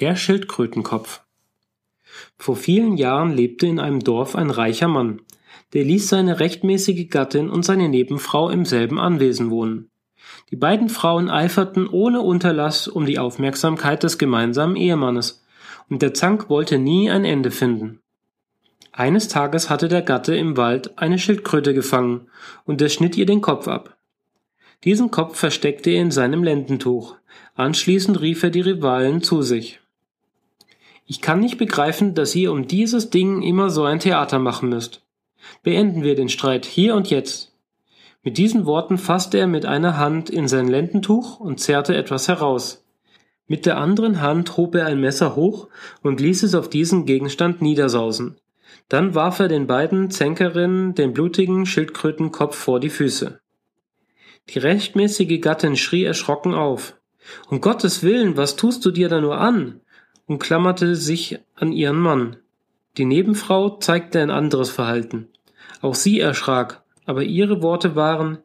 Der Schildkrötenkopf Vor vielen Jahren lebte in einem Dorf ein reicher Mann. Der ließ seine rechtmäßige Gattin und seine Nebenfrau im selben Anwesen wohnen. Die beiden Frauen eiferten ohne Unterlass um die Aufmerksamkeit des gemeinsamen Ehemannes, und der Zank wollte nie ein Ende finden. Eines Tages hatte der Gatte im Wald eine Schildkröte gefangen, und er schnitt ihr den Kopf ab. Diesen Kopf versteckte er in seinem Lendentuch. Anschließend rief er die Rivalen zu sich. Ich kann nicht begreifen, dass ihr um dieses Ding immer so ein Theater machen müsst. Beenden wir den Streit hier und jetzt. Mit diesen Worten fasste er mit einer Hand in sein Lendentuch und zerrte etwas heraus. Mit der anderen Hand hob er ein Messer hoch und ließ es auf diesen Gegenstand niedersausen. Dann warf er den beiden Zänkerinnen den blutigen Schildkrötenkopf vor die Füße. Die rechtmäßige Gattin schrie erschrocken auf. Um Gottes Willen, was tust du dir da nur an? Und klammerte sich an ihren Mann. Die Nebenfrau zeigte ein anderes Verhalten. Auch sie erschrak, aber ihre Worte waren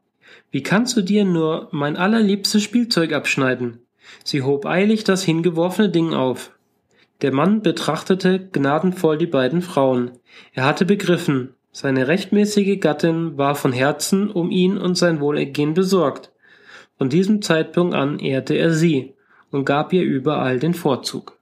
Wie kannst du dir nur mein allerliebstes Spielzeug abschneiden? Sie hob eilig das hingeworfene Ding auf. Der Mann betrachtete gnadenvoll die beiden Frauen. Er hatte begriffen, seine rechtmäßige Gattin war von Herzen um ihn und sein Wohlergehen besorgt. Von diesem Zeitpunkt an ehrte er sie und gab ihr überall den Vorzug.